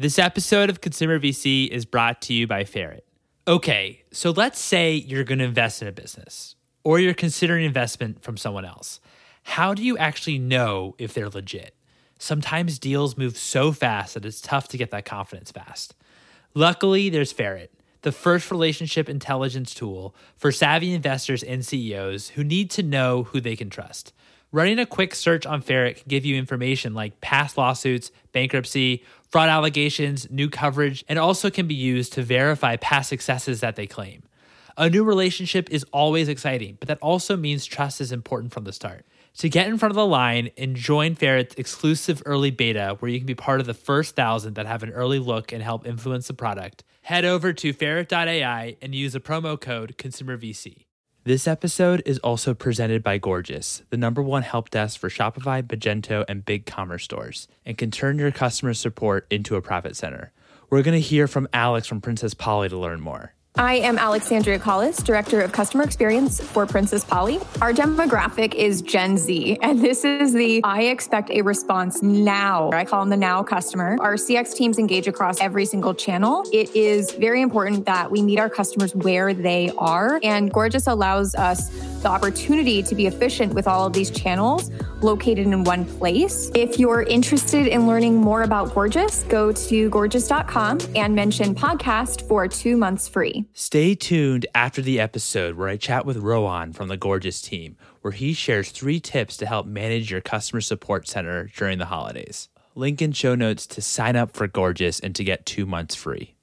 This episode of Consumer VC is brought to you by Ferret. Okay, so let's say you're going to invest in a business or you're considering investment from someone else. How do you actually know if they're legit? Sometimes deals move so fast that it's tough to get that confidence fast. Luckily, there's Ferret, the first relationship intelligence tool for savvy investors and CEOs who need to know who they can trust. Running a quick search on Ferret can give you information like past lawsuits, bankruptcy, fraud allegations, new coverage, and also can be used to verify past successes that they claim. A new relationship is always exciting, but that also means trust is important from the start. To get in front of the line and join Ferret's exclusive early beta, where you can be part of the first thousand that have an early look and help influence the product, head over to ferret.ai and use the promo code ConsumerVC. This episode is also presented by Gorgias, the number one help desk for Shopify, Magento, and BigCommerce stores, and can turn your customer support into a profit center. We're going to hear from Alex from Princess Polly to learn more. I am Alexandria Collis, Director of Customer Experience for Princess Polly. Our demographic is Gen Z, and this is the I expect a response now. I call them the now customer. Our CX teams engage across every single channel. It is very important that we meet our customers where they are, and Gorgias allows us the opportunity to be efficient with all of these channels located in one place. If you're interested in learning more about Gorgias, go to gorgias.com and mention podcast for two months free. Stay tuned after the episode where I chat with Rohan from the Gorgias team, where he shares three tips to help manage your customer support center during the holidays. Link in show notes to sign up for Gorgias and to get two months free.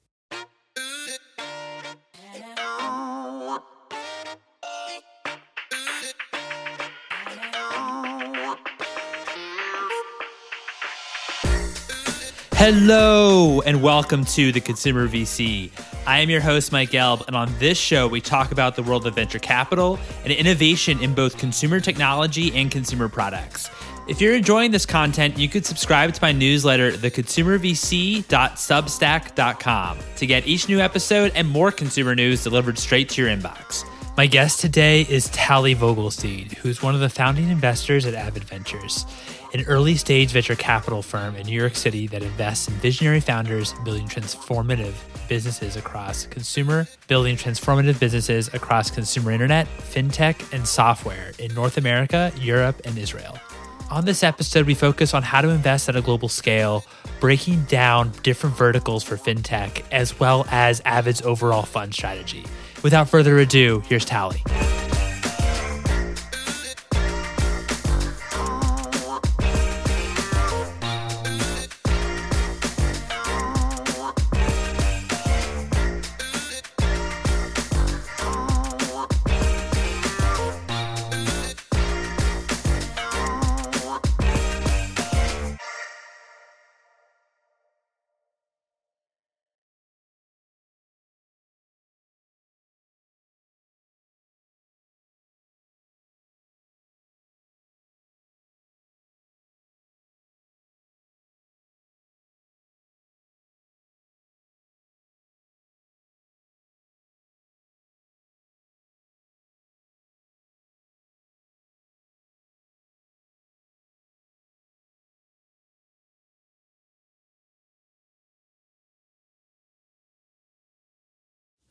Hello, and welcome to the Consumer VC. I am your host, Mike Gelb, and on this show, we talk about the world of venture capital and innovation in both consumer technology and consumer products. If you're enjoying this content, you could subscribe to my newsletter, theconsumervc.substack.com, to get each new episode and more consumer news delivered straight to your inbox. My guest today is Tali Vogelstein, who's one of the founding investors at Avid Ventures an early stage venture capital firm in New York City that invests in visionary founders building transformative businesses across consumer, building transformative businesses across consumer internet, fintech, and software in North America, Europe, and Israel. On this episode, we focus on how to invest at a global scale, breaking down different verticals for fintech, as well as Avid's overall fund strategy. Without further ado, here's Tali.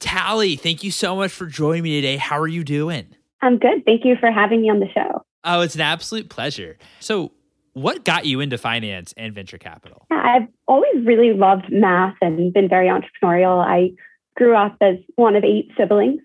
Tali, thank you so much for joining me today. How are you doing? I'm good. Thank you for having me on the show. Oh, it's an absolute pleasure. So, what got you into finance and venture capital? I've always really loved math and been very entrepreneurial. I grew up as one of eight siblings,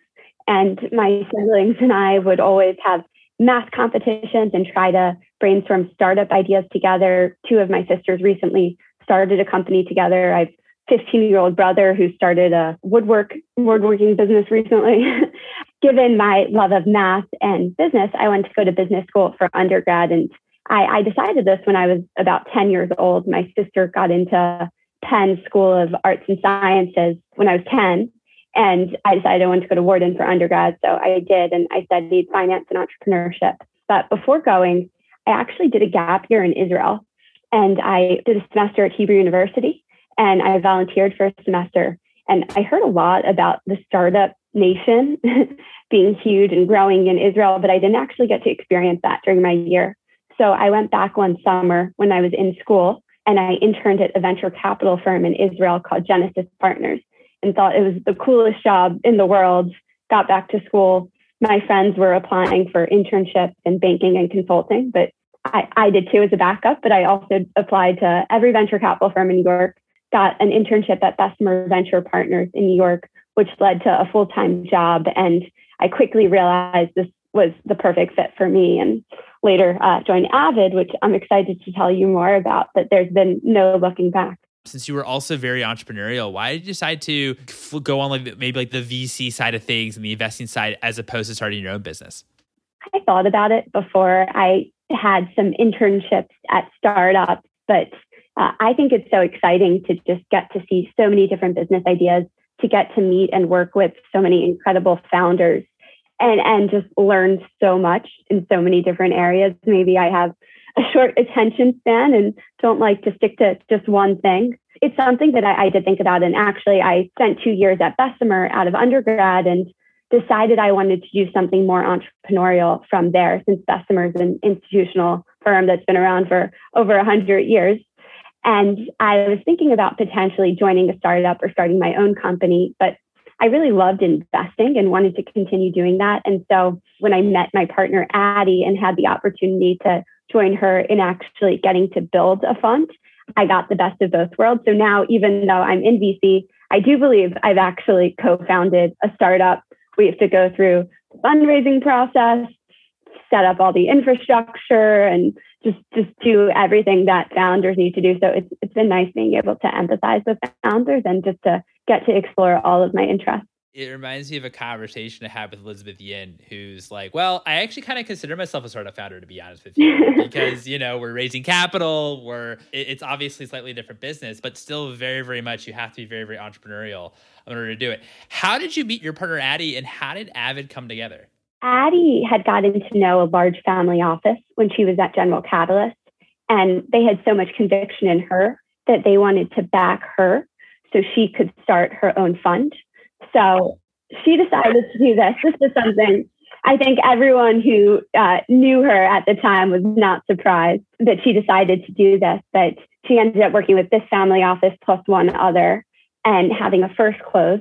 and my siblings and I would always have math competitions and try to brainstorm startup ideas together. Two of my sisters recently started a company together. I've 15 year old brother who started a woodwork woodworking business recently. Given my love of math and business, I went to go to business school for undergrad. And I, I decided this when I was about 10 years old. My sister got into Penn School of Arts and Sciences when I was 10. And I decided I wanted to go to Wharton for undergrad. So I did. And I studied finance and entrepreneurship. But before going, I actually did a gap year in Israel. And I did a semester at Hebrew University and I volunteered for a semester. And I heard a lot about the startup nation being huge and growing in Israel, but I didn't actually get to experience that during my year. So I went back one summer when I was in school and I interned at a venture capital firm in Israel called Genesis Partners and thought it was the coolest job in the world. Got back to school. My friends were applying for internships in banking and consulting, but I, I did too as a backup. But I also applied to every venture capital firm in New York, got an internship at Bessemer Venture Partners in New York, which led to a full time job. And I quickly realized this was the perfect fit for me. And later uh, joined Avid, which I'm excited to tell you more about. But there's been no looking back. Since you were also very entrepreneurial, why did you decide to go on like maybe like the VC side of things and the investing side as opposed to starting your own business? I thought about it before. I had some internships at startups, but uh, I think it's so exciting to just get to see so many different business ideas, to get to meet and work with so many incredible founders and and just learn so much in so many different areas. Maybe I have a short attention span and don't like to stick to just one thing. It's something that I, I did think about. And actually, I spent two years at Bessemer out of undergrad and decided I wanted to do something more entrepreneurial from there, since Bessemer is an institutional firm that's been around for over 100 years. And I was thinking about potentially joining a startup or starting my own company, but I really loved investing and wanted to continue doing that. And so when I met my partner, Addie, and had the opportunity to join her in actually getting to build a fund, I got the best of both worlds. So now, even though I'm in VC, I do believe I've actually co founded a startup. We have to go through the fundraising process, set up all the infrastructure, and just just do everything that founders need to do. So it's it's been nice being able to empathize with founders and just to get to explore all of my interests. It reminds me of a conversation I had with Elizabeth Yin, who's like, "Well, I actually kind of consider myself a startup founder, to be honest with you, because you know we're raising capital. We're it's obviously slightly different business, but still very, very much you have to be very, very entrepreneurial in order to do it. How did you meet your partner Addie, and how did Avid come together? Addie had gotten to know a large family office when she was at General Catalyst, and they had so much conviction in her that they wanted to back her so she could start her own fund. So she decided to do this. This is something I think everyone who uh, knew her at the time was not surprised that she decided to do this. But she ended up working with this family office plus one other and having a first close.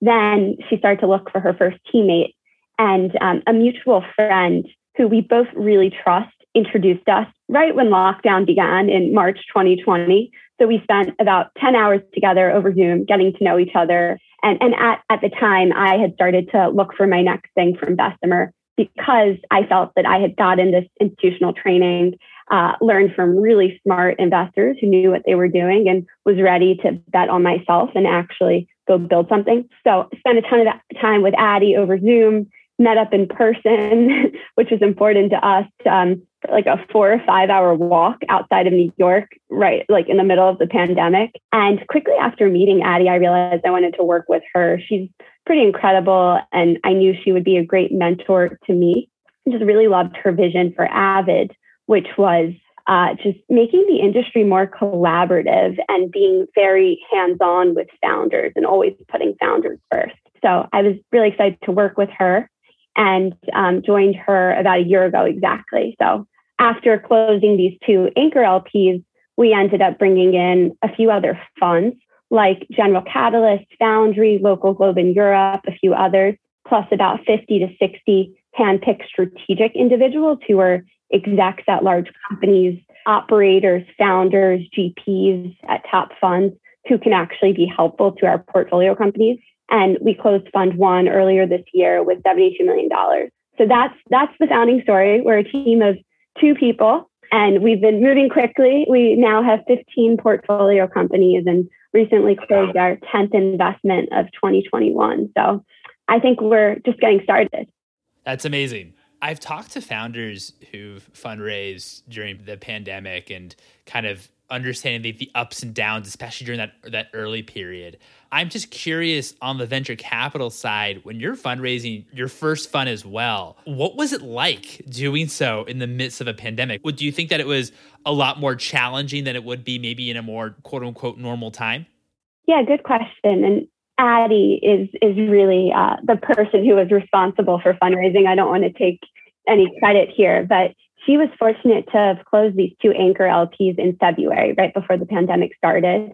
Then she started to look for her first teammate and um, a mutual friend who we both really trust introduced us right when lockdown began in March 2020. So we spent about 10 hours together over Zoom getting to know each other. And, and at, at the time, I had started to look for my next thing from Bessemer because I felt that I had gotten this institutional training, uh, learned from really smart investors who knew what they were doing and was ready to bet on myself and actually go build something. So spent a ton of time with Addie over Zoom, met up in person, which was important to us. Um, like a four or five hour walk outside of New York, right, like in the middle of the pandemic. And quickly after meeting Addie, I realized I wanted to work with her. She's pretty incredible, and I knew she would be a great mentor to me. I just really loved her vision for Avid, which was uh, just making the industry more collaborative and being very hands on with founders and always putting founders first. So I was really excited to work with her and um, joined her about a year ago exactly. So after closing these two anchor LPs, we ended up bringing in a few other funds like General Catalyst, Foundry, Local Globe in Europe, a few others, plus about 50 to 60 handpicked strategic individuals who are execs at large companies, operators, founders, GPs at top funds who can actually be helpful to our portfolio companies. And we closed Fund One earlier this year with $72 million. So that's that's the founding story. We're a team of two people and we've been moving quickly. We now have 15 portfolio companies and recently closed our 10th investment of 2021. So I think we're just getting started. That's amazing. I've talked to founders who've fundraised during the pandemic and kind of understanding the, the ups and downs, especially during that that early period. I'm just curious on the venture capital side, when you're fundraising your first fund as well, what was it like doing so in the midst of a pandemic? Would do you think that it was a lot more challenging than it would be maybe in a more quote unquote normal time? Yeah, good question. And Addie is is really uh, the person who was responsible for fundraising. I don't want to take any credit here, but she was fortunate to have closed these two anchor LPs in February, right before the pandemic started.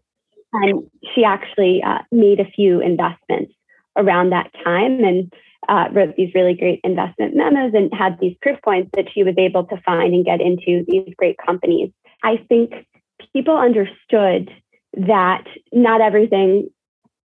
And she actually uh, made a few investments around that time and uh, wrote these really great investment memos and had these proof points that she was able to find and get into these great companies. I think people understood that not everything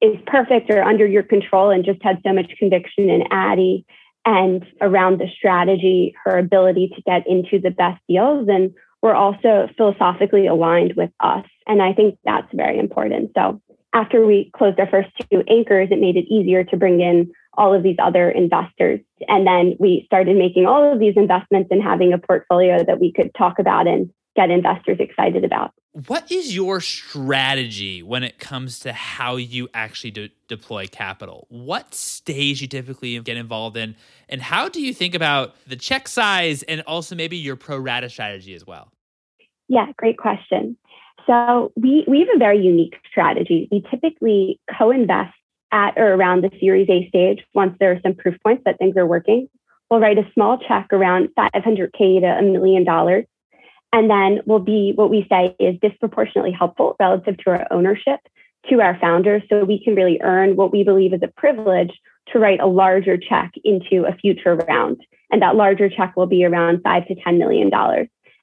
is perfect or under your control and just had so much conviction in Addie and around the strategy, her ability to get into the best deals. And we're also philosophically aligned with us. And I think that's very important. So after we closed our first two anchors, it made it easier to bring in all of these other investors. And then we started making all of these investments and having a portfolio that we could talk about and get investors excited about. What is your strategy when it comes to how you actually de- deploy capital? What stage you typically get involved in, and how do you think about the check size and also maybe your pro rata strategy as well? Yeah, great question. So we we have a very unique strategy. We typically co-invest at or around the Series A stage once there are some proof points that things are working. We'll write a small check around 500k to a million dollars and then will be what we say is disproportionately helpful relative to our ownership to our founders. So we can really earn what we believe is a privilege to write a larger check into a future round. And that larger check will be around five to $10 million.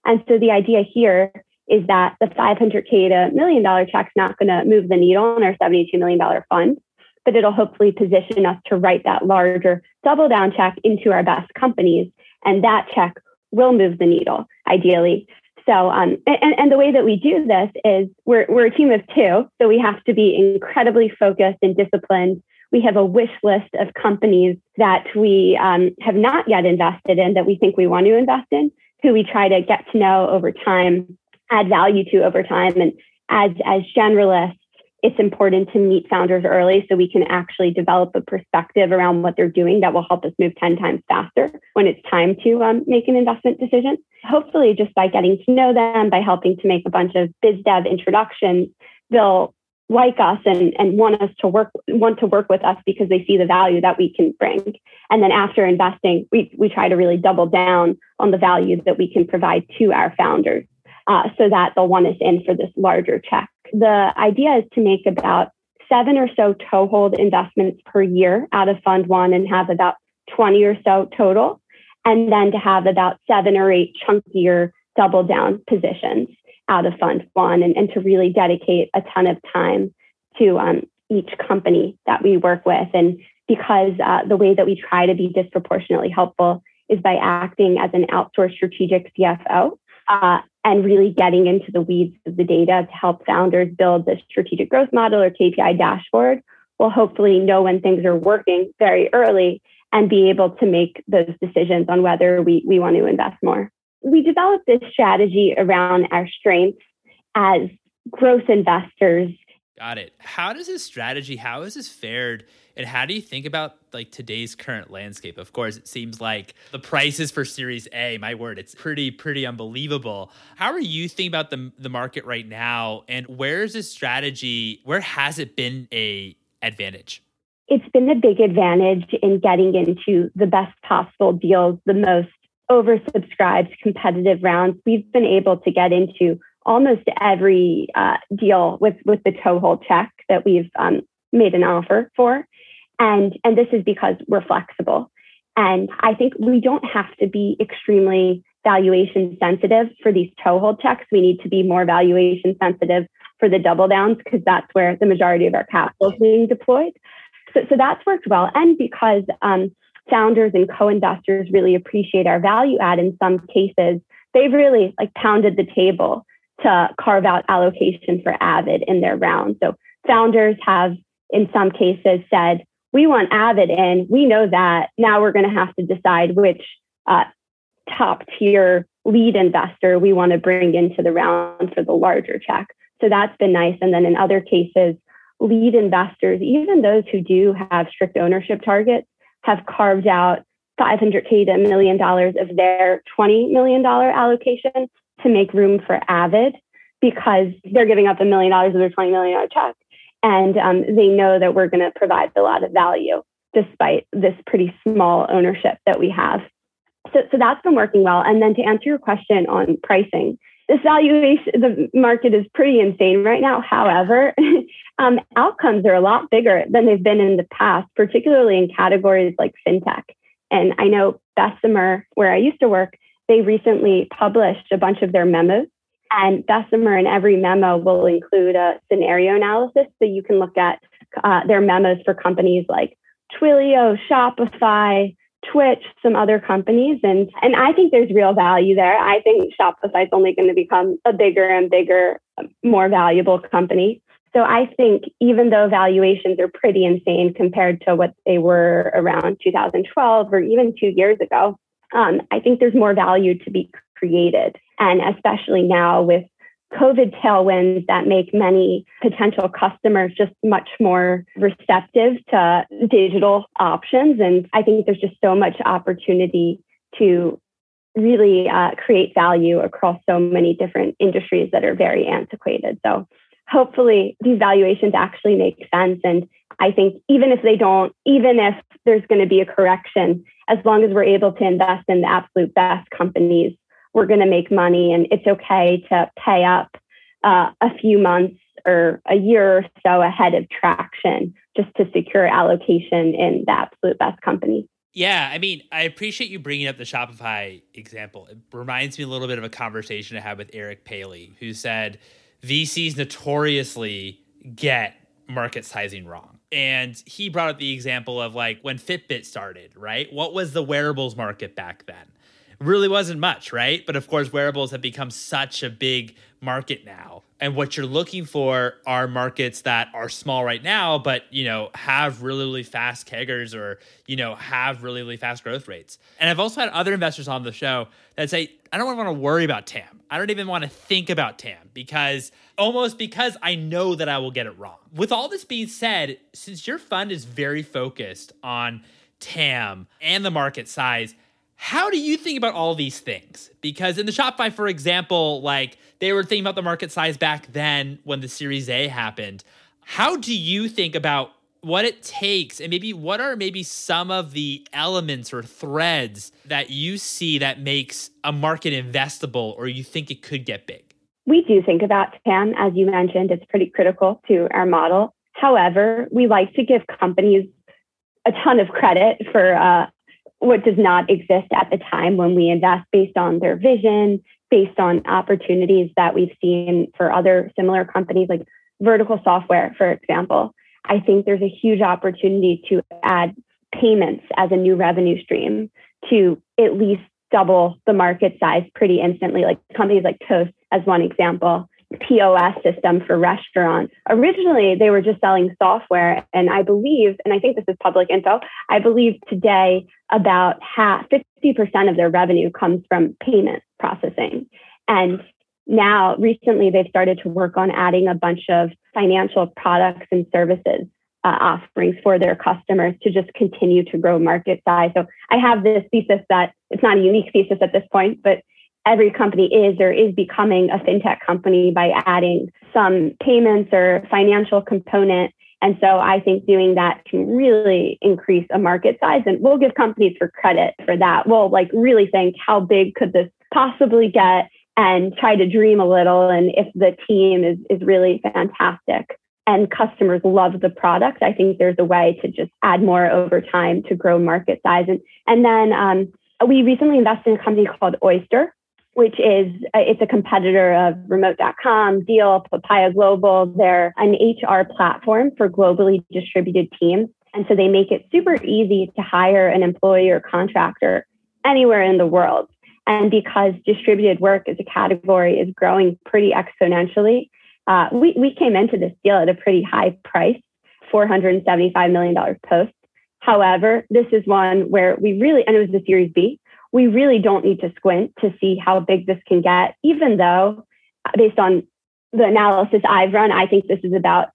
And so the idea here is that the 500K to million dollar check's not going to move the needle in our $72 million fund, but it'll hopefully position us to write that larger double down check into our best companies. And that check will move the needle, ideally. So, um, and, and the way that we do this is we're, we're a team of two, so we have to be incredibly focused and disciplined. We have a wish list of companies that we um, have not yet invested in that we think we want to invest in, who we try to get to know over time, add value to over time. And as, as generalists, it's important to meet founders early so we can actually develop a perspective around what they're doing that will help us move 10 times faster when it's time to um, make an investment decision. Hopefully, just by getting to know them, by helping to make a bunch of biz dev introductions, they'll like us and, and want us to work want to work with us because they see the value that we can bring. And then after investing, we, we try to really double down on the value that we can provide to our founders uh, so that they'll want us in for this larger check the idea is to make about seven or so toehold investments per year out of fund one and have about 20 or so total. And then to have about seven or eight chunkier double down positions out of fund one and, and to really dedicate a ton of time to um, each company that we work with. And because uh, the way that we try to be disproportionately helpful is by acting as an outsourced strategic CFO. Uh, and really getting into the weeds of the data to help founders build the strategic growth model or KPI dashboard will hopefully know when things are working very early and be able to make those decisions on whether we, we want to invest more. We developed this strategy around our strengths as growth investors Got it. How does this strategy, how has this fared? And how do you think about like today's current landscape? Of course, it seems like the prices for Series A, my word, it's pretty, pretty unbelievable. How are you thinking about the, the market right now? And where is this strategy, where has it been a advantage? It's been a big advantage in getting into the best possible deals, the most oversubscribed competitive rounds. We've been able to get into almost every uh, deal with with the toehold check that we've um, made an offer for, and and this is because we're flexible, and I think we don't have to be extremely valuation sensitive for these toehold checks. We need to be more valuation sensitive for the double downs because that's where the majority of our capital is being deployed. So, so that's worked well, and because um, founders and co-investors really appreciate our value add in some cases they've really like pounded the table to carve out allocation for Avid in their round. So founders have, in some cases, said, we want Avid in. We know that. Now we're going to have to decide which uh, top tier lead investor we want to bring into the round for the larger check. So that's been nice. And then in other cases, lead investors, even those who do have strict ownership targets, have carved out 500K to a million dollars of their $20 million allocation to make room for Avid because they're giving up a million dollars of their $20 million check. And um, they know that we're going to provide a lot of value despite this pretty small ownership that we have. so, so that's been working well. And then to answer your question on pricing, this valuation, the market is pretty insane right now. However, um, outcomes are a lot bigger than they've been in the past, particularly in categories like fintech. And I know Bessemer, where I used to work, they recently published a bunch of their memos. And Bessemer in every memo will include a scenario analysis. So you can look at uh, their memos for companies like Twilio, Shopify, Twitch, some other companies. And, and I think there's real value there. I think Shopify is only going to become a bigger and bigger, more valuable company. So I think even though valuations are pretty insane compared to what they were around 2012 or even two years ago, um, I think there's more value to be created. And especially now with COVID tailwinds that make many potential customers just much more receptive to digital options. And I think there's just so much opportunity to really uh, create value across so many different industries that are very antiquated. So hopefully these valuations actually make sense. And I think even if they don't, even if there's going to be a correction, as long as we're able to invest in the absolute best companies, we're going to make money. And it's okay to pay up uh, a few months or a year or so ahead of traction just to secure allocation in the absolute best company. Yeah, I mean, I appreciate you bringing up the Shopify example. It reminds me a little bit of a conversation I had with Eric Paley, who said VCs notoriously get market sizing wrong. And he brought up the example of like when Fitbit started, right? What was the wearables market back then? Really wasn't much, right? But of course, wearables have become such a big market now. And what you're looking for are markets that are small right now, but you know have really really fast CAGRs or you know have really really fast growth rates. And I've also had other investors on the show that say, I don't want to worry about TAM. I don't even want to think about TAM because almost because I know that I will get it wrong. With all this being said, since your fund is very focused on TAM and the market size, how do you think about all these things? Because in the Shopify, for example, like they were thinking about the market size back then when the Series A happened. How do you think about what it takes and maybe what are maybe some of the elements or threads that you see that makes a market investable or you think it could get big? We do think about TAM, as you mentioned, it's pretty critical to our model. However, we like to give companies a ton of credit for uh, what does not exist at the time when we invest based on their vision, based on opportunities that we've seen for other similar companies like vertical software, for example. I think there's a huge opportunity to add payments as a new revenue stream to at least double the market size pretty instantly, like companies like Toast as one example. POS system for restaurants. Originally, they were just selling software. And I believe, and I think this is public info, I believe today about half, 50% of their revenue comes from payment processing. And now, recently, they've started to work on adding a bunch of financial products and services uh, offerings for their customers to just continue to grow market size. So I have this thesis that it's not a unique thesis at this point, but every company is or is becoming a fintech company by adding some payments or financial component. And so I think doing that can really increase a market size. And we'll give companies for credit for that. We'll like really think how big could this possibly get and try to dream a little. And if the team is, is really fantastic and customers love the product, I think there's a way to just add more over time to grow market size. And, and then um, we recently invested in a company called Oyster, which is uh, it's a competitor of remote.com, Deel, Papaya Global. They're an HR platform for globally distributed teams. And so they make it super easy to hire an employee or contractor anywhere in the world. And because distributed work as a category is growing pretty exponentially, uh, we, we came into this deal at a pretty high price, $475 million post. However, this is one where we really, and it was the Series B, we really don't need to squint to see how big this can get, even though, based on the analysis I've run, I think this is about,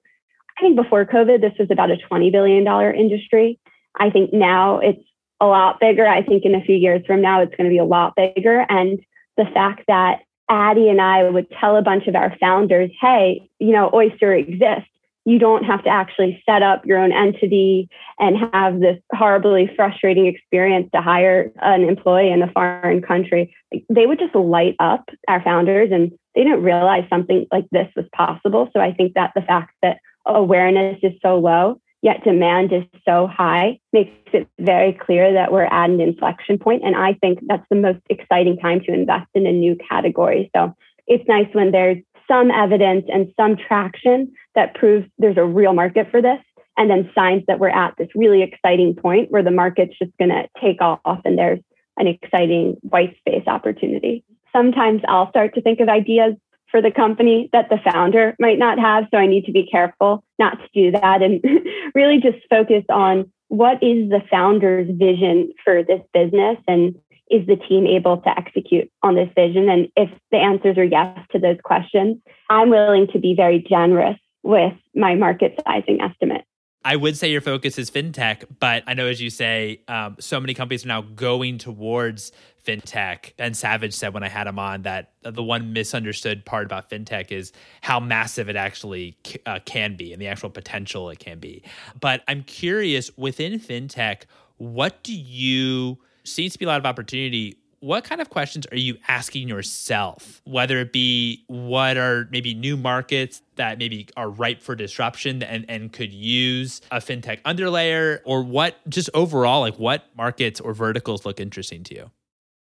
I think before COVID, this was about a $20 billion industry. I think now it's a lot bigger. I think in a few years from now, it's going to be a lot bigger. And the fact that Addie and I would tell a bunch of our founders, hey, you know, Oyster exists. You don't have to actually set up your own entity and have this horribly frustrating experience to hire an employee in a foreign country. They would just light up our founders and they didn't realize something like this was possible. So I think that the fact that awareness is so low, yet demand is so high, makes it very clear that we're at an inflection point. And I think that's the most exciting time to invest in a new category. So it's nice when there's some evidence and some traction that proves there's a real market for this. And then signs that we're at this really exciting point where the market's just going to take off and there's an exciting white space opportunity. Sometimes I'll start to think of ideas for the company that the founder might not have. So I need to be careful not to do that and really just focus on what is the founder's vision for this business and is the team able to execute on this vision? And if the answers are yes to those questions, I'm willing to be very generous with my market sizing estimate. I would say your focus is fintech, but I know, as you say, um, so many companies are now going towards fintech. Ben Savage said when I had him on that the one misunderstood part about fintech is how massive it actually uh, can be and the actual potential it can be. But I'm curious within fintech, what do you seems to be a lot of opportunity. What kind of questions are you asking yourself? Whether it be what are maybe new markets that maybe are ripe for disruption and, and could use a fintech underlayer, or what just overall, like what markets or verticals look interesting to you?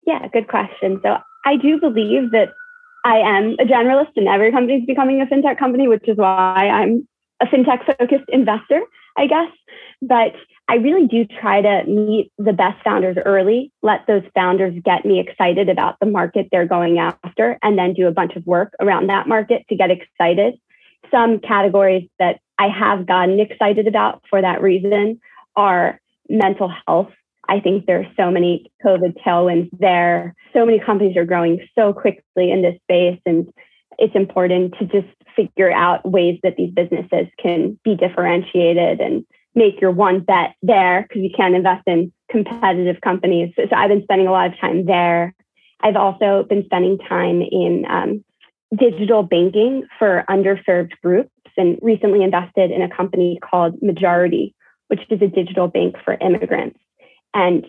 Yeah, good question. So I do believe that I am a generalist and every company is becoming a fintech company, which is why I'm a fintech focused investor, I guess. But I really do try to meet the best founders early, let those founders get me excited about the market they're going after, and then do a bunch of work around that market to get excited. Some categories that I have gotten excited about for that reason are mental health. I think there are so many COVID tailwinds there. So many companies are growing so quickly in this space, and it's important to just figure out ways that these businesses can be differentiated and make your one bet there because you can't invest in competitive companies. So, so, I've been spending a lot of time there. I've also been spending time in um, digital banking for underserved groups and recently invested in a company called Majority, which is a digital bank for immigrants. And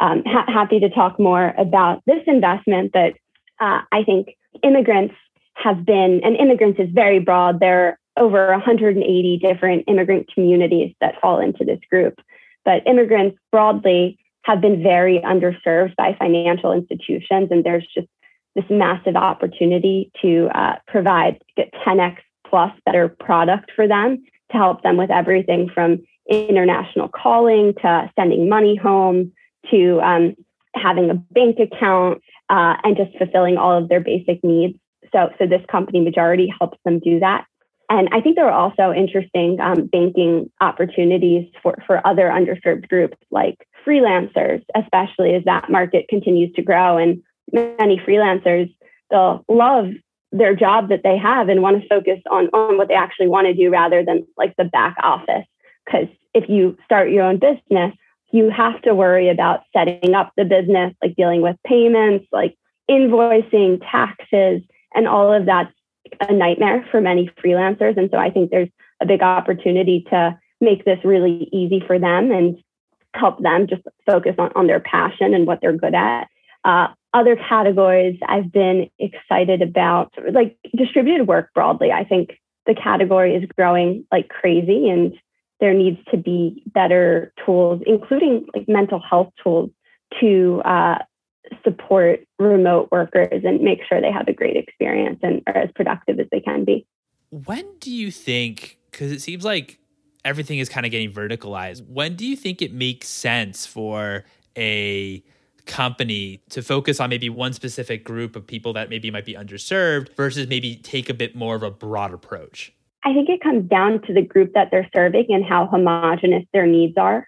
um, ha- happy to talk more about this investment, but uh, I think immigrants have been, and immigrants is very broad. There are over 180 different immigrant communities that fall into this group. But immigrants broadly have been very underserved by financial institutions, and there's just this massive opportunity to uh, provide 10x plus better product for them to help them with everything from international calling to sending money home to um, having a bank account uh, and just fulfilling all of their basic needs. So, so this company majority helps them do that. And I think there are also interesting um, banking opportunities for, for other underserved groups like freelancers, especially as that market continues to grow. And many freelancers, they'll love their job that they have and want to focus on, on what they actually want to do rather than like the back office. Because if you start your own business, you have to worry about setting up the business, like dealing with payments, like invoicing, taxes, and all of that's a nightmare for many freelancers. And so I think there's a big opportunity to make this really easy for them and help them just focus on, on their passion and what they're good at. Uh, other categories I've been excited about, like distributed work broadly. I think the category is growing like crazy and there needs to be better tools, including like mental health tools to uh, support remote workers and make sure they have a great experience and are as productive as they can be. When do you think, because it seems like everything is kind of getting verticalized, when do you think it makes sense for a company to focus on maybe one specific group of people that maybe might be underserved versus maybe take a bit more of a broad approach? I think it comes down to the group that they're serving and how homogenous their needs are.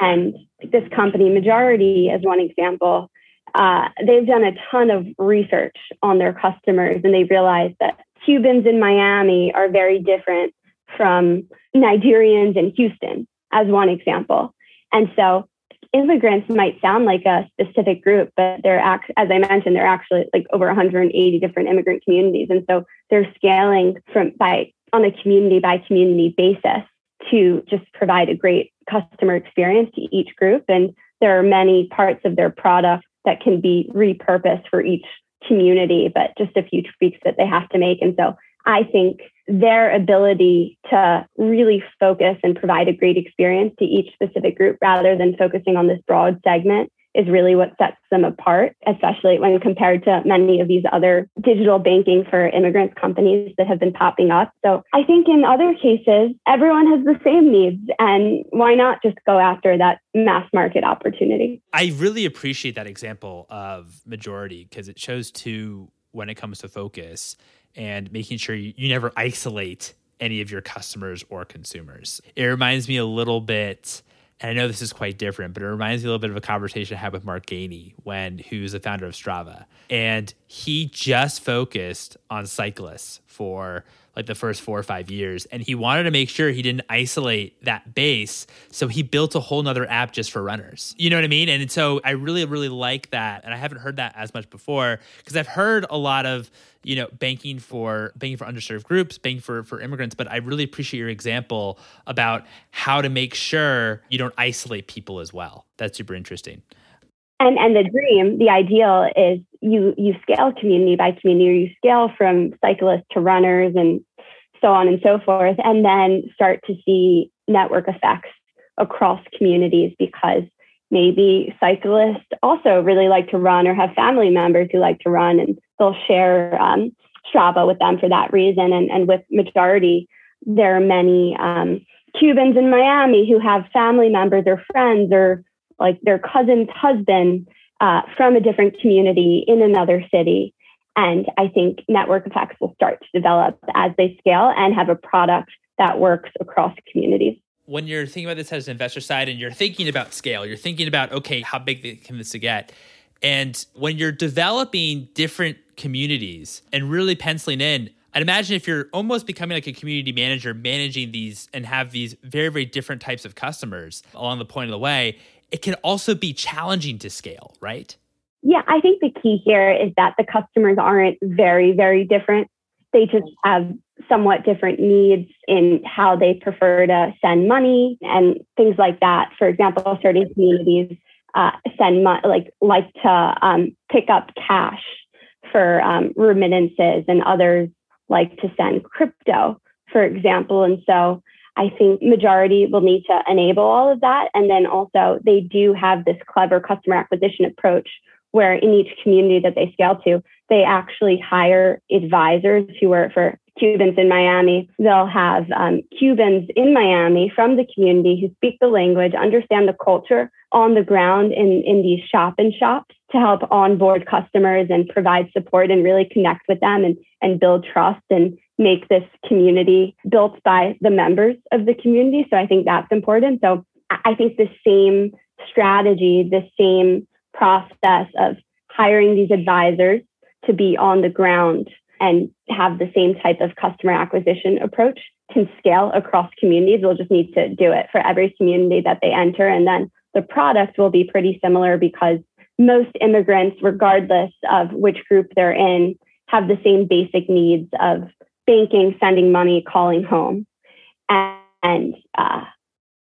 And this company, Majority, as one example, uh, they've done a ton of research on their customers and they realized that Cubans in Miami are very different from Nigerians in Houston, as one example. And so immigrants might sound like a specific group, but they're act- as I mentioned, they're actually like over 180 different immigrant communities, and so they're scaling from by on a community by community basis to just provide a great customer experience to each group. And there are many parts of their product that can be repurposed for each community, but just a few tweaks that they have to make. And so I think their ability to really focus and provide a great experience to each specific group rather than focusing on this broad segment is really what sets them apart, especially when compared to many of these other digital banking for immigrants companies that have been popping up. So I think in other cases, everyone has the same needs. And why not just go after that mass market opportunity? I really appreciate that example of majority because it shows too when it comes to focus and making sure you, you never isolate any of your customers or consumers. It reminds me a little bit and I know this is quite different, but it reminds me a little bit of a conversation I had with Mark Gainey when who's the founder of Strava. And he just focused on cyclists for like the first four or five years. And he wanted to make sure he didn't isolate that base. So he built a whole nother app just for runners. You know what I mean? And so I really, really like that. And I haven't heard that as much before because I've heard a lot of, you know, banking for banking for underserved groups, banking for, for immigrants. But I really appreciate your example about how to make sure you don't isolate people as well. That's super interesting. And and the dream, the ideal is you you scale community by community, or you scale from cyclists to runners and so on and so forth, and then start to see network effects across communities because maybe cyclists also really like to run or have family members who like to run and they'll share um, Strava with them for that reason. And, and with majority, there are many um, Cubans in Miami who have family members or friends or like their cousin's husband uh, from a different community in another city. And I think network effects will start to develop as they scale and have a product that works across communities. When you're thinking about this as an investor side and you're thinking about scale, you're thinking about, okay, how big can this get? And when you're developing different communities and really penciling in, I'd imagine if you're almost becoming like a community manager, managing these and have these very, very different types of customers along the point of the way, it can also be challenging to scale, right? Yeah, I think the key here is that the customers aren't very, very different. They just have somewhat different needs in how they prefer to send money and things like that. For example, certain communities uh, send money, like like to um, pick up cash for um, remittances, and others like to send crypto, for example. And so I think majority will need to enable all of that. And then also they do have this clever customer acquisition approach where in each community that they scale to, they actually hire advisors who work for Cubans in Miami. They'll have um, Cubans in Miami from the community who speak the language, understand the culture on the ground in, in these shop and shops to help onboard customers and provide support and really connect with them and, and build trust and make this community built by the members of the community. So I think that's important. So I think the same strategy, the same process of hiring these advisors to be on the ground and have the same type of customer acquisition approach can scale across communities. We'll just need to do it for every community that they enter. And then the product will be pretty similar because most immigrants, regardless of which group they're in, have the same basic needs of banking, sending money, calling home, and uh,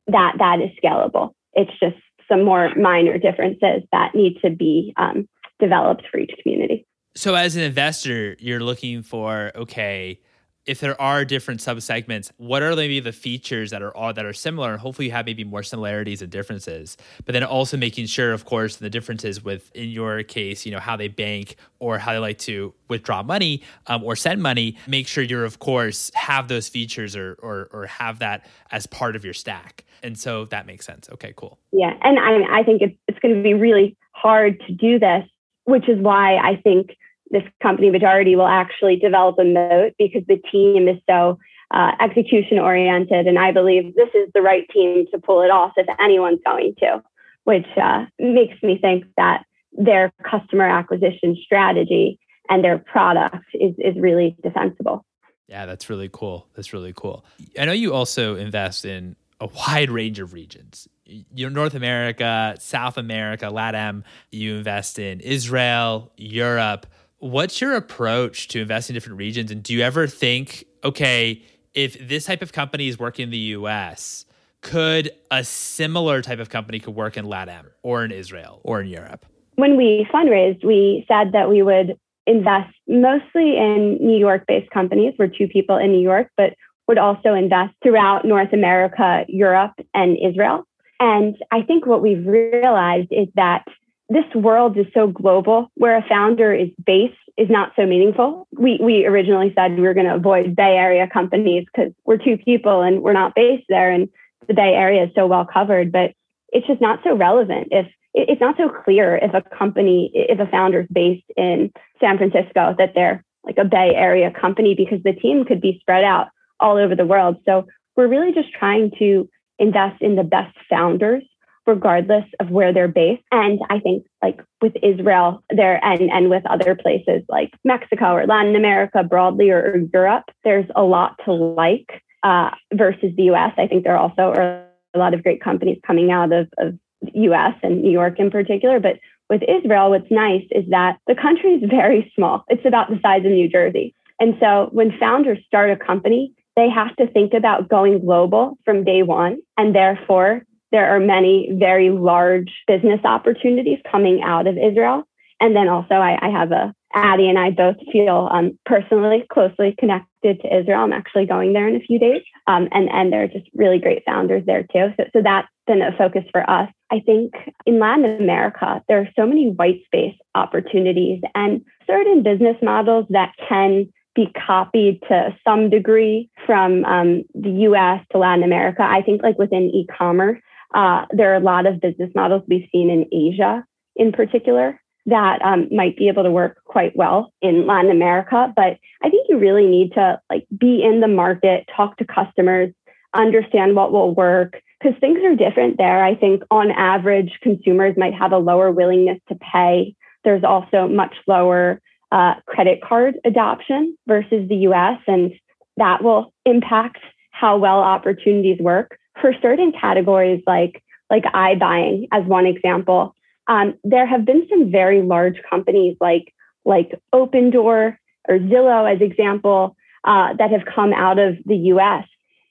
that that is scalable. It's just some more minor differences that need to be um, developed for each community. So, as an investor, you're looking for okay, if there are different subsegments, what are maybe the features that are all that are similar? And hopefully you have maybe more similarities and differences. But then also making sure, of course, the differences with in your case, you know, how they bank or how they like to withdraw money um, or send money, make sure you're of course have those features or, or or have that as part of your stack. And so that makes sense. Okay, cool. Yeah. And I I think it's it's going to be really hard to do this, which is why I think this company majority will actually develop a moat because the team is so uh, execution oriented. And I believe this is the right team to pull it off if anyone's going to, which uh, makes me think that their customer acquisition strategy and their product is, is really defensible. Yeah, that's really cool. That's really cool. I know you also invest in a wide range of regions. You North America, South America, LATAM, you invest in Israel, Europe what's your approach to investing in different regions? And do you ever think, okay, if this type of company is working in the US, could a similar type of company could work in LATAM or in Israel or in Europe? When we fundraised, we said that we would invest mostly in New York based companies. We're two people in New York, but would also invest throughout North America, Europe, and Israel. And I think what we've realized is that this world is so global where a founder is based is not so meaningful. We, we originally said we were going to avoid Bay Area companies because we're two people and we're not based there. And the Bay Area is so well covered, but it's just not so relevant if it's not so clear if a company, if a founder is based in San Francisco, that they're like a Bay Area company because the team could be spread out all over the world. So we're really just trying to invest in the best founders regardless of where they're based. And I think like with Israel there and, and with other places like Mexico or Latin America broadly or, or Europe, there's a lot to like uh, versus the US. I think there are also are a lot of great companies coming out of, of US and New York in particular. But with Israel, what's nice is that the country is very small. It's about the size of New Jersey. And so when founders start a company, they have to think about going global from day one. And therefore, there are many very large business opportunities coming out of Israel. And then also, I, I have a Addie and I both feel um, personally closely connected to Israel. I'm actually going there in a few days, um, and and there are just really great founders there too. So so that's been a focus for us. I think in Latin America there are so many white space opportunities and certain business models that can be copied to some degree from um, the U.S. to Latin America. I think like within e-commerce, uh, there are a lot of business models we've seen in Asia in particular that um, might be able to work quite well in Latin America. But I think you really need to like be in the market, talk to customers, understand what will work because things are different there. I think on average, consumers might have a lower willingness to pay. There's also much lower uh, credit card adoption versus the US, and that will impact how well opportunities work for certain categories like like iBuying as one example. Um, there have been some very large companies like like Opendoor or Zillow as example uh, that have come out of the U.S.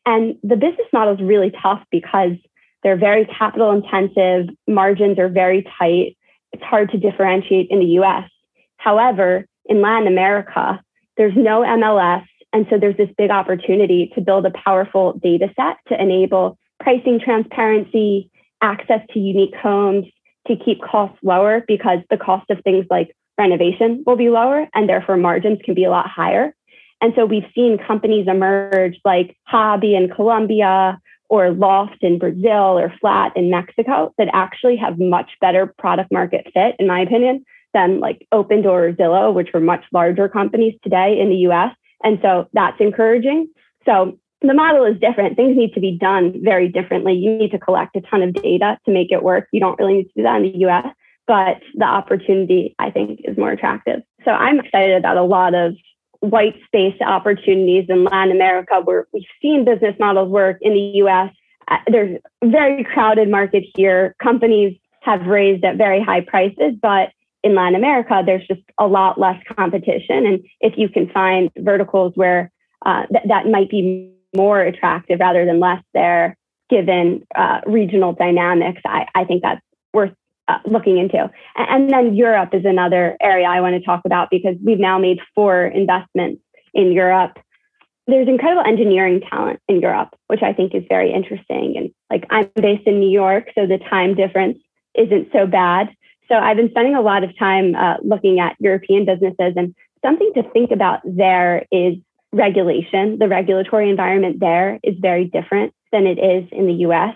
And the business model is really tough because they're very capital intensive, margins are very tight. It's hard to differentiate in the US. However, in Latin America, there's no MLS. And so there's this big opportunity to build a powerful data set to enable pricing transparency, access to unique homes, to keep costs lower because the cost of things like renovation will be lower and therefore margins can be a lot higher. And so we've seen companies emerge like Habi in Colombia or Loft in Brazil or Flat in Mexico that actually have much better product market fit, in my opinion, than like Opendoor or Zillow, which are much larger companies today in the US. And so that's encouraging. So the model is different. Things need to be done very differently. You need to collect a ton of data to make it work. You don't really need to do that in the US, but the opportunity, I think, is more attractive. So I'm excited about a lot of white space opportunities in Latin America where we've seen business models work in the US. Uh, there's a very crowded market here. Companies have raised at very high prices, but in Latin America, there's just a lot less competition. And if you can find verticals where uh, th- that might be more attractive rather than less there, given uh, regional dynamics, I, I think that's worth uh, looking into. And then Europe is another area I want to talk about because we've now made four investments in Europe. There's incredible engineering talent in Europe, which I think is very interesting. And like I'm based in New York, so the time difference isn't so bad. So I've been spending a lot of time uh, looking at European businesses, and something to think about there is regulation. The regulatory environment there is very different than it is in the US.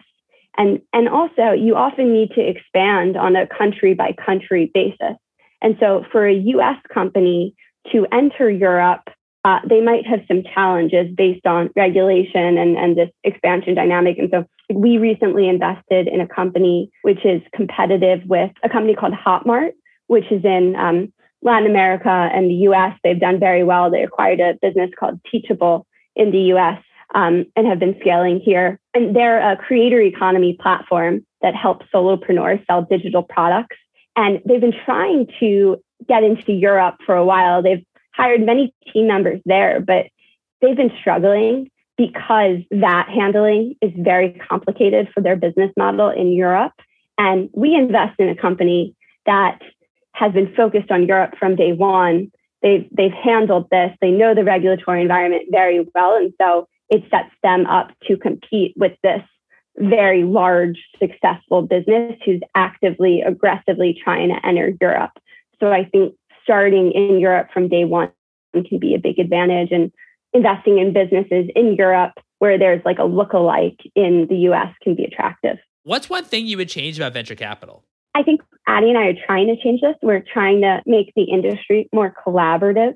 And, and also, you often need to expand on a country by country basis. And so, for a US company to enter Europe, uh, they might have some challenges based on regulation and, and this expansion dynamic. And so, we recently invested in a company which is competitive with a company called Hotmart, which is in um, Latin America and the US. They've done very well. They acquired a business called Teachable in the US um, and have been scaling here. And they're a creator economy platform that helps solopreneurs sell digital products. And they've been trying to get into Europe for a while. They've hired many team members there, but they've been struggling because that handling is very complicated for their business model in Europe. And we invest in a company that has been focused on Europe from day one. They've, they've handled this. They know the regulatory environment very well. And so it sets them up to compete with this very large, successful business who's actively, aggressively trying to enter Europe. So I think starting in Europe from day one can be a big advantage and investing in businesses in Europe where there's like a look-alike in the US can be attractive. What's one thing you would change about venture capital? I think Addie and I are trying to change this. We're trying to make the industry more collaborative.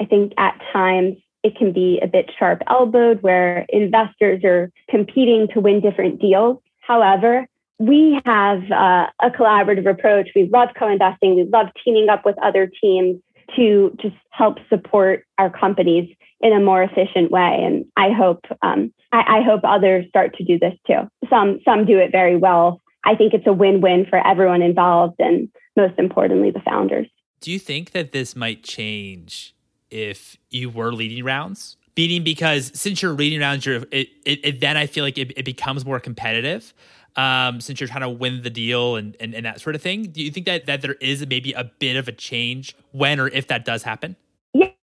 I think at times it can be a bit sharp elbowed where investors are competing to win different deals. However, we have uh, a collaborative approach. We love co investing, we love teaming up with other teams to just help support our companies in a more efficient way. And I hope um, I, I hope others start to do this too. Some some do it very well. I think it's a win-win for everyone involved, and most importantly, the founders. Do you think that this might change if you were leading rounds? Meaning, because since you're leading rounds, you're it, it, it then I feel like it, it becomes more competitive. Um, since you're trying to win the deal and, and, and that sort of thing. Do you think that, that there is maybe a bit of a change when or if that does happen?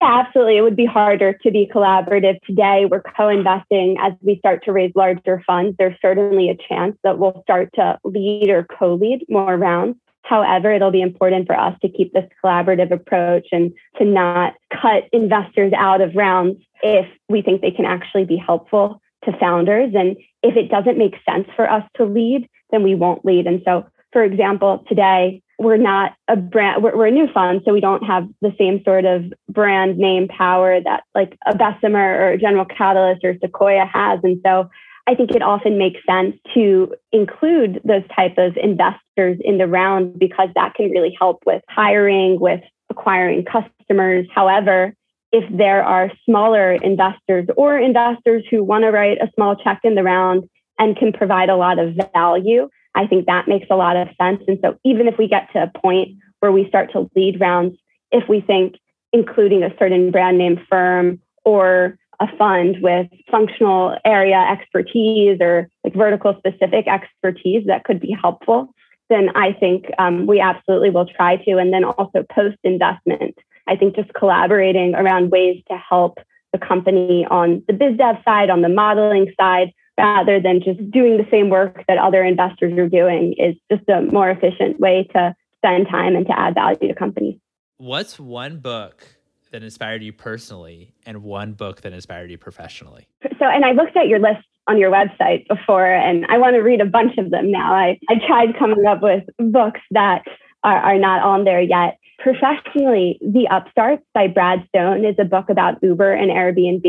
Yeah, absolutely. It would be harder to be collaborative today. We're co investing as we start to raise larger funds. There's certainly a chance that we'll start to lead or co lead more rounds. However, it'll be important for us to keep this collaborative approach and to not cut investors out of rounds if we think they can actually be helpful to founders. And if it doesn't make sense for us to lead, then we won't lead. And so, for example, today, we're not a brand we're, we're, a new fund so we don't have the same sort of brand name power that like a bessemer or general catalyst or sequoia has. And so i think it often makes sense to include those type of investors in the round because that can really help with hiring with acquiring customers. However if there are smaller investors or investors who want to write a small check in the round and can provide a lot of value I think that makes a lot of sense. And so even if we get to a point where we start to lead rounds, if we think including a certain brand name firm or a fund with functional area expertise or like vertical specific expertise that could be helpful, then I think um, we absolutely will try to. And then also post investment, I think just collaborating around ways to help the company on the biz dev side, on the modeling side, rather than just doing the same work that other investors are doing is just a more efficient way to spend time and to add value to companies. What's one book that inspired you personally and one book that inspired you professionally? So, and I looked at your list on your website before, and I want to read a bunch of them now. I, I tried coming up with books that are, are not on there yet. Professionally, The Upstarts by Brad Stone is a book about Uber and Airbnb.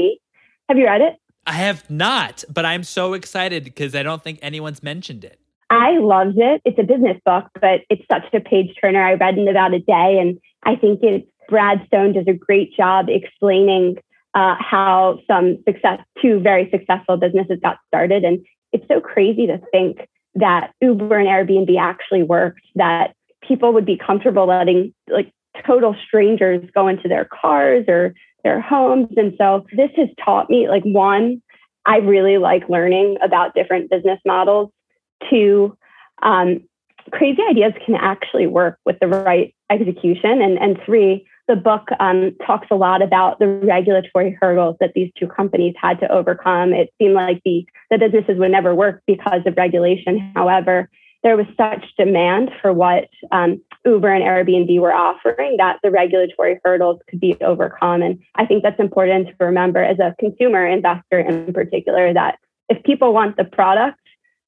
Have you read it? I have not, but I'm so excited because I don't think anyone's mentioned it. I loved it. It's a business book, but it's such a page turner. I read in about a day, and I think it's Brad Stone does a great job explaining uh, how some success, two very successful businesses got started. And it's so crazy to think that Uber and Airbnb actually worked, that people would be comfortable letting like total strangers go into their cars or their homes. And so this has taught me like one, I really like learning about different business models. Two, um, crazy ideas can actually work with the right execution. And, and three, the book um, talks a lot about the regulatory hurdles that these two companies had to overcome. It seemed like the, the businesses would never work because of regulation. However, there was such demand for what um, Uber and Airbnb were offering that the regulatory hurdles could be overcome. And I think that's important to remember as a consumer investor in particular that if people want the product,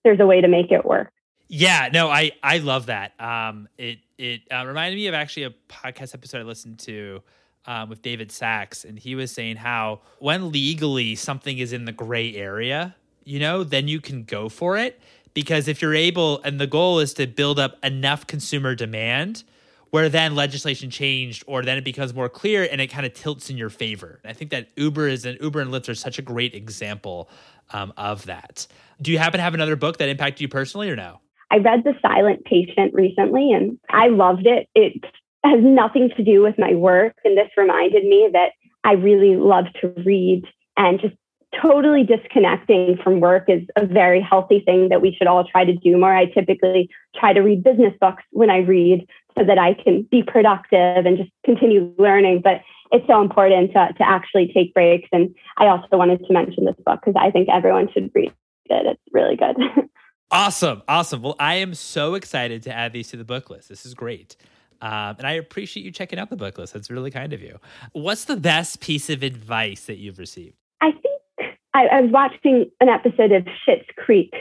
there's a way to make it work. Yeah, no, I I love that. Um, it it uh, reminded me of actually a podcast episode I listened to um, with David Sacks, and he was saying how when legally something is in the gray area, you know, then you can go for it because if you're able and the goal is to build up enough consumer demand where then legislation changed or then it becomes more clear and it kind of tilts in your favor. I think that Uber is an Uber and Lyft are such a great example um, of that. Do you happen to have another book that impacted you personally or no? I read The Silent Patient recently and I loved it. It has nothing to do with my work. And this reminded me that I really love to read and just totally disconnecting from work is a very healthy thing that we should all try to do more. I typically try to read business books when I read so that I can be productive and just continue learning. But it's so important to, to actually take breaks. And I also wanted to mention this book because I think everyone should read it. It's really good. awesome. Awesome. Well, I am so excited to add these to the book list. This is great. Um, and I appreciate you checking out the book list. That's really kind of you. What's the best piece of advice that you've received? I think I, I was watching an episode of Schitt's Creek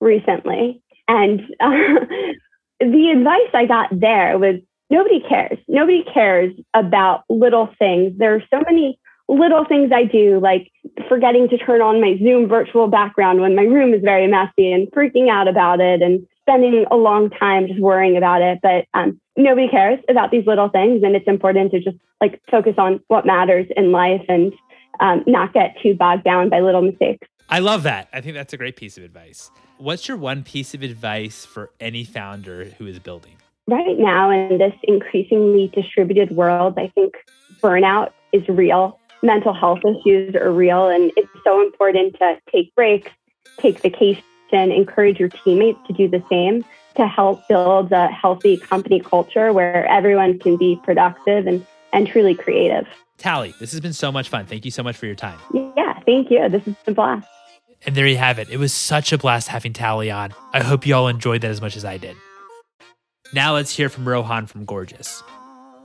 recently, and uh, the advice I got there was nobody cares. Nobody cares about little things. There are so many little things I do, like forgetting to turn on my Zoom virtual background when my room is very messy and freaking out about it and spending a long time just worrying about it. But um, nobody cares about these little things. And it's important to just like focus on what matters in life and um, not get too bogged down by little mistakes. I love that. I think that's a great piece of advice. What's your one piece of advice for any founder who is building? Right now, in this increasingly distributed world, I think burnout is real. Mental health issues are real, and it's so important to take breaks, take vacation, encourage your teammates to do the same to help build a healthy company culture where everyone can be productive and, and truly creative. Tali, this has been so much fun. Thank you so much for your time. Yeah, thank you. This has been a blast. And there you have it. It was such a blast having Tali on. I hope you all enjoyed that as much as I did. Now let's hear from Rohan from Gorgias.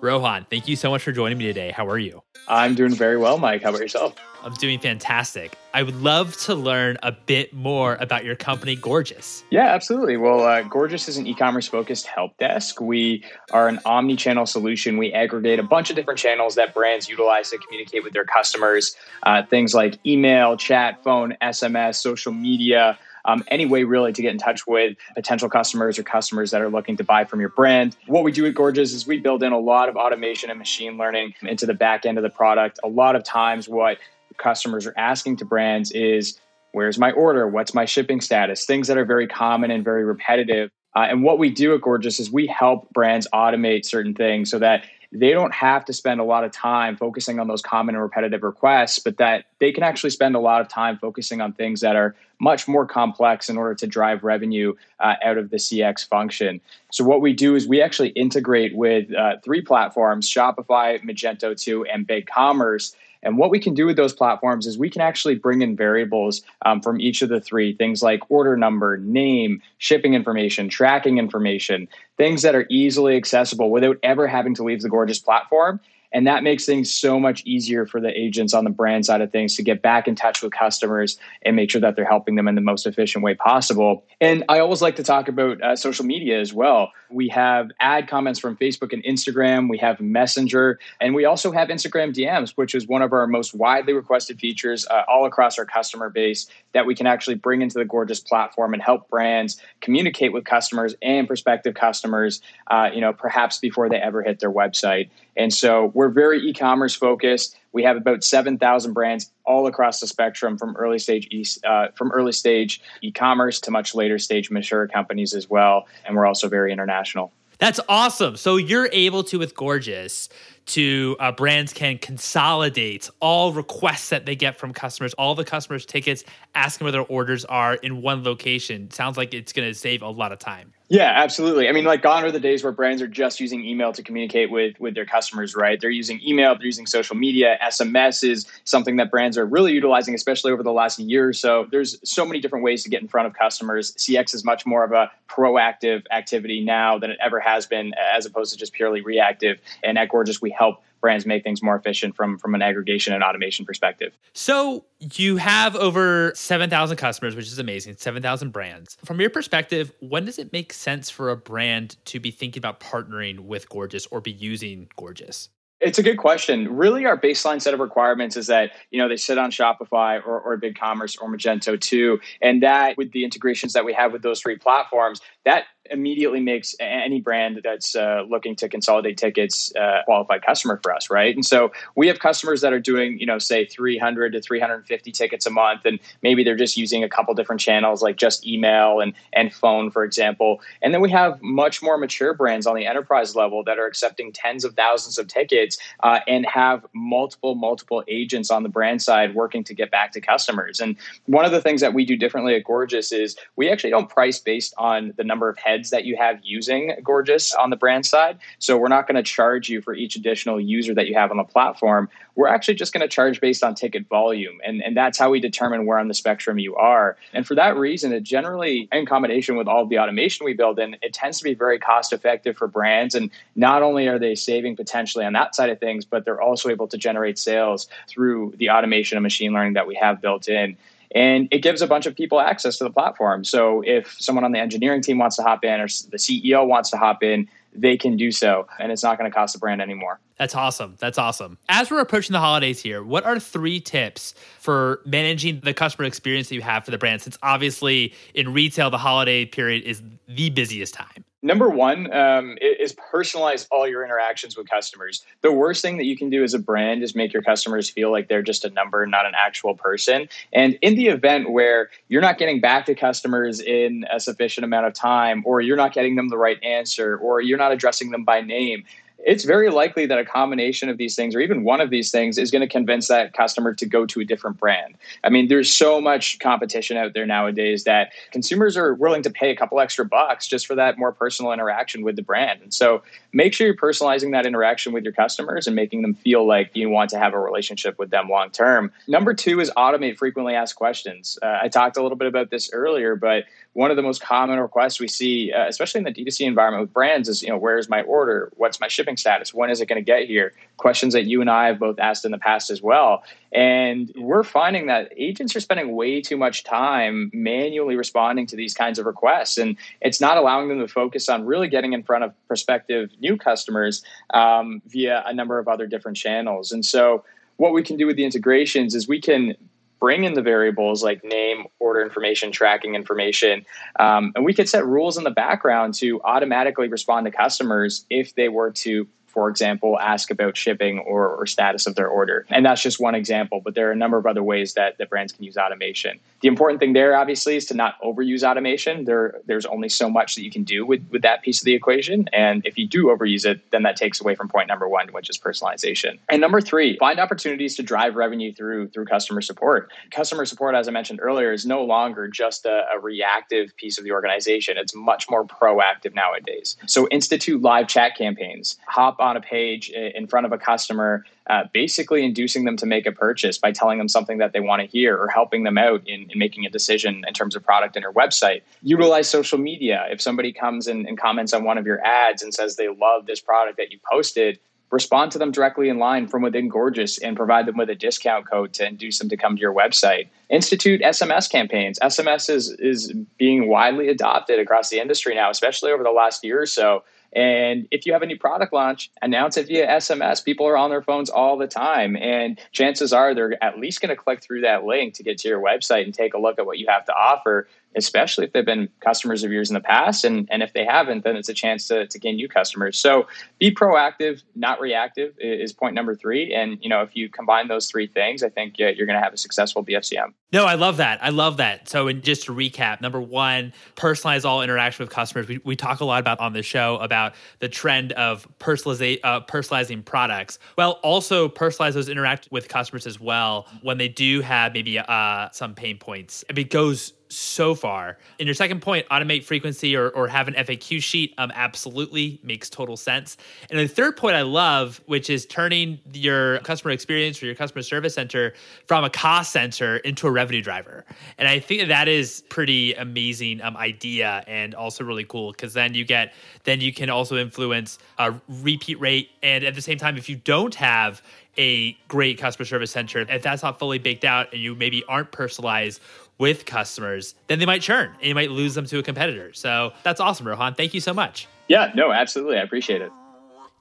Rohan, thank you so much for joining me today. How are you? I'm doing very well, Mike. How about yourself? I'm doing fantastic. I would love to learn a bit more about your company, Gorgias. Yeah, absolutely. Well, uh, Gorgias is an e commerce focused help desk. We are an omni channel solution. We aggregate a bunch of different channels that brands utilize to communicate with their customers, uh, things like email, chat, phone, SMS, social media um, any way really to get in touch with potential customers or customers that are looking to buy from your brand. What we do at Gorgias is we build in a lot of automation and machine learning into the back end of the product. A lot of times, what customers are asking to brands is, Where's my order? What's my shipping status? Things that are very common and very repetitive. Uh, and what we do at Gorgias is we help brands automate certain things so that they don't have to spend a lot of time focusing on those common and repetitive requests, but that they can actually spend a lot of time focusing on things that are much more complex in order to drive revenue uh, out of the CX function. So, what we do is we actually integrate with uh, three platforms Shopify, Magento 2, and BigCommerce and what we can do with those platforms is we can actually bring in variables um, from each of the three things like order number, name, shipping information, tracking information, things that are easily accessible without ever having to leave the Gorgias platform. And that makes things so much easier for the agents on the brand side of things to get back in touch with customers and make sure that they're helping them in the most efficient way possible. And I always like to talk about uh, social media as well. We have ad comments from Facebook and Instagram, we have Messenger, and we also have Instagram DMs, which is one of our most widely requested features uh, all across our customer base that we can actually bring into the Gorgias platform and help brands communicate with customers and prospective customers, uh, you know, perhaps before they ever hit their website. And so we're very e-commerce focused. We have about seven thousand brands all across the spectrum, from early stage e- uh, from early stage e-commerce to much later stage mature companies as well. And we're also very international. That's awesome. So you're able to with Gorgias to uh, brands can consolidate all requests that they get from customers, all the customers' tickets, asking where their orders are in one location. Sounds like it's going to save a lot of time. Yeah, absolutely. I mean, like gone are the days where brands are just using email to communicate with with their customers, right? They're using email, they're using social media, SMS is something that brands are really utilizing, especially over the last year or so. There's so many different ways to get in front of customers. CX is much more of a proactive activity now than it ever has been, as opposed to just purely reactive. And at Gorgias, we help brands make things more efficient from from an aggregation and automation perspective. So you have over 7,000 customers, which is amazing, 7,000 brands. From your perspective, when does it make sense for a brand to be thinking about partnering with Gorgias or be using Gorgias? It's a good question. Really, our baseline set of requirements is that you know they sit on Shopify or, or BigCommerce or Magento 2, and that with the integrations that we have with those three platforms, that immediately makes any brand that's uh, looking to consolidate tickets uh, qualified customer for us, right? And so we have customers that are doing, you know, say 300 to 350 tickets a month, and maybe they're just using a couple different channels like just email and and phone, for example. And then we have much more mature brands on the enterprise level that are accepting tens of thousands of tickets uh, and have multiple multiple agents on the brand side working to get back to customers. And one of the things that we do differently at Gorgias is we actually don't price based on the number of heads that you have using Gorgias on the brand side. So we're not going to charge you for each additional user that you have on the platform. We're actually just going to charge based on ticket volume. And, and that's how we determine where on the spectrum you are. And for that reason, it generally, in combination with all of the automation we build in, it tends to be very cost effective for brands. And not only are they saving potentially on that side of things, but they're also able to generate sales through the automation and machine learning that we have built in and it gives a bunch of people access to the platform. So if someone on the engineering team wants to hop in or the CEO wants to hop in, they can do so and it's not going to cost the brand anymore. That's awesome. That's awesome. As we're approaching the holidays here, what are three tips for managing the customer experience that you have for the brand? Since obviously in retail, the holiday period is the busiest time. Number one um, is personalize all your interactions with customers. The worst thing that you can do as a brand is make your customers feel like they're just a number, not an actual person. And in the event where you're not getting back to customers in a sufficient amount of time, or you're not getting them the right answer, or you're not addressing them by name, it's very likely that a combination of these things or even one of these things is going to convince that customer to go to a different brand. I mean, there's so much competition out there nowadays that consumers are willing to pay a couple extra bucks just for that more personal interaction with the brand. And so make sure you're personalizing that interaction with your customers and making them feel like you want to have a relationship with them long term. Number two is automate frequently asked questions. Uh, I talked a little bit about this earlier, but one of the most common requests we see, uh, especially in the D2C environment with brands, is you know where's my order? What's my shipping status? When is it going to get here? Questions that you and I have both asked in the past as well. And we're finding that agents are spending way too much time manually responding to these kinds of requests, and it's not allowing them to focus on really getting in front of prospective new customers um, via a number of other different channels. And so what we can do with the integrations is we can bring in the variables like name, order information, tracking information. Um, and we could set rules in the background to automatically respond to customers if they were to for example, ask about shipping or, or, status of their order. And that's just one example, but there are a number of other ways that, that brands can use automation. The important thing there, obviously, is to not overuse automation. There, there's only so much that you can do with, with that piece of the equation. And if you do overuse it, then that takes away from point number one, which is personalization. And number three, find opportunities to drive revenue through through customer support. Customer support, as I mentioned earlier, is no longer just a, a reactive piece of the organization. It's much more proactive nowadays. So institute live chat campaigns, hop on a page in front of a customer, uh, basically inducing them to make a purchase by telling them something that they want to hear or helping them out in, in making a decision in terms of product in your website. Utilize social media. If somebody comes and, and comments on one of your ads and says they love this product that you posted, respond to them directly in line from within Gorgias and provide them with a discount code to induce them to come to your website. Institute SMS campaigns. SMS is, is being widely adopted across the industry now, especially over the last year or so. And if you have a new product launch, announce it via SMS. People are on their phones all the time. And chances are they're at least going to click through that link to get to your website and take a look at what you have to offer especially if they've been customers of yours in the past. And, and if they haven't, then it's a chance to, to gain new customers. So be proactive, not reactive is point number three. And, you know, if you combine those three things, I think yeah, you're going to have a successful BFCM. No, I love that. I love that. So, in just to recap, number one, personalize all interaction with customers. We, we talk a lot about on the show about the trend of personalize, uh, personalizing products. Well, also personalize those interact with customers as well when they do have maybe uh, some pain points. If it goes so far. In your second point, automate frequency or, or have an FAQ sheet um, absolutely makes total sense. And the third point I love, which is turning your customer experience or your customer service center from a cost center into a revenue driver. And I think that is pretty amazing um, idea and also really cool because then you get then you can also influence a repeat rate and at the same time if you don't have a great customer service center if that's not fully baked out and you maybe aren't personalized with customers, then they might churn and you might lose them to a competitor. So that's awesome, Rohan. Thank you so much. Yeah, no, absolutely. I appreciate it.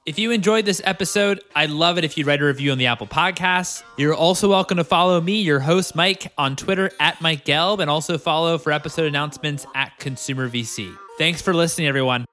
If you enjoyed this episode, I'd love it if you'd write a review on the Apple Podcasts. You're also welcome to follow me, your host, Mike, on Twitter at Mike Gelb, and also follow for episode announcements at Consumer VC. Thanks for listening, everyone.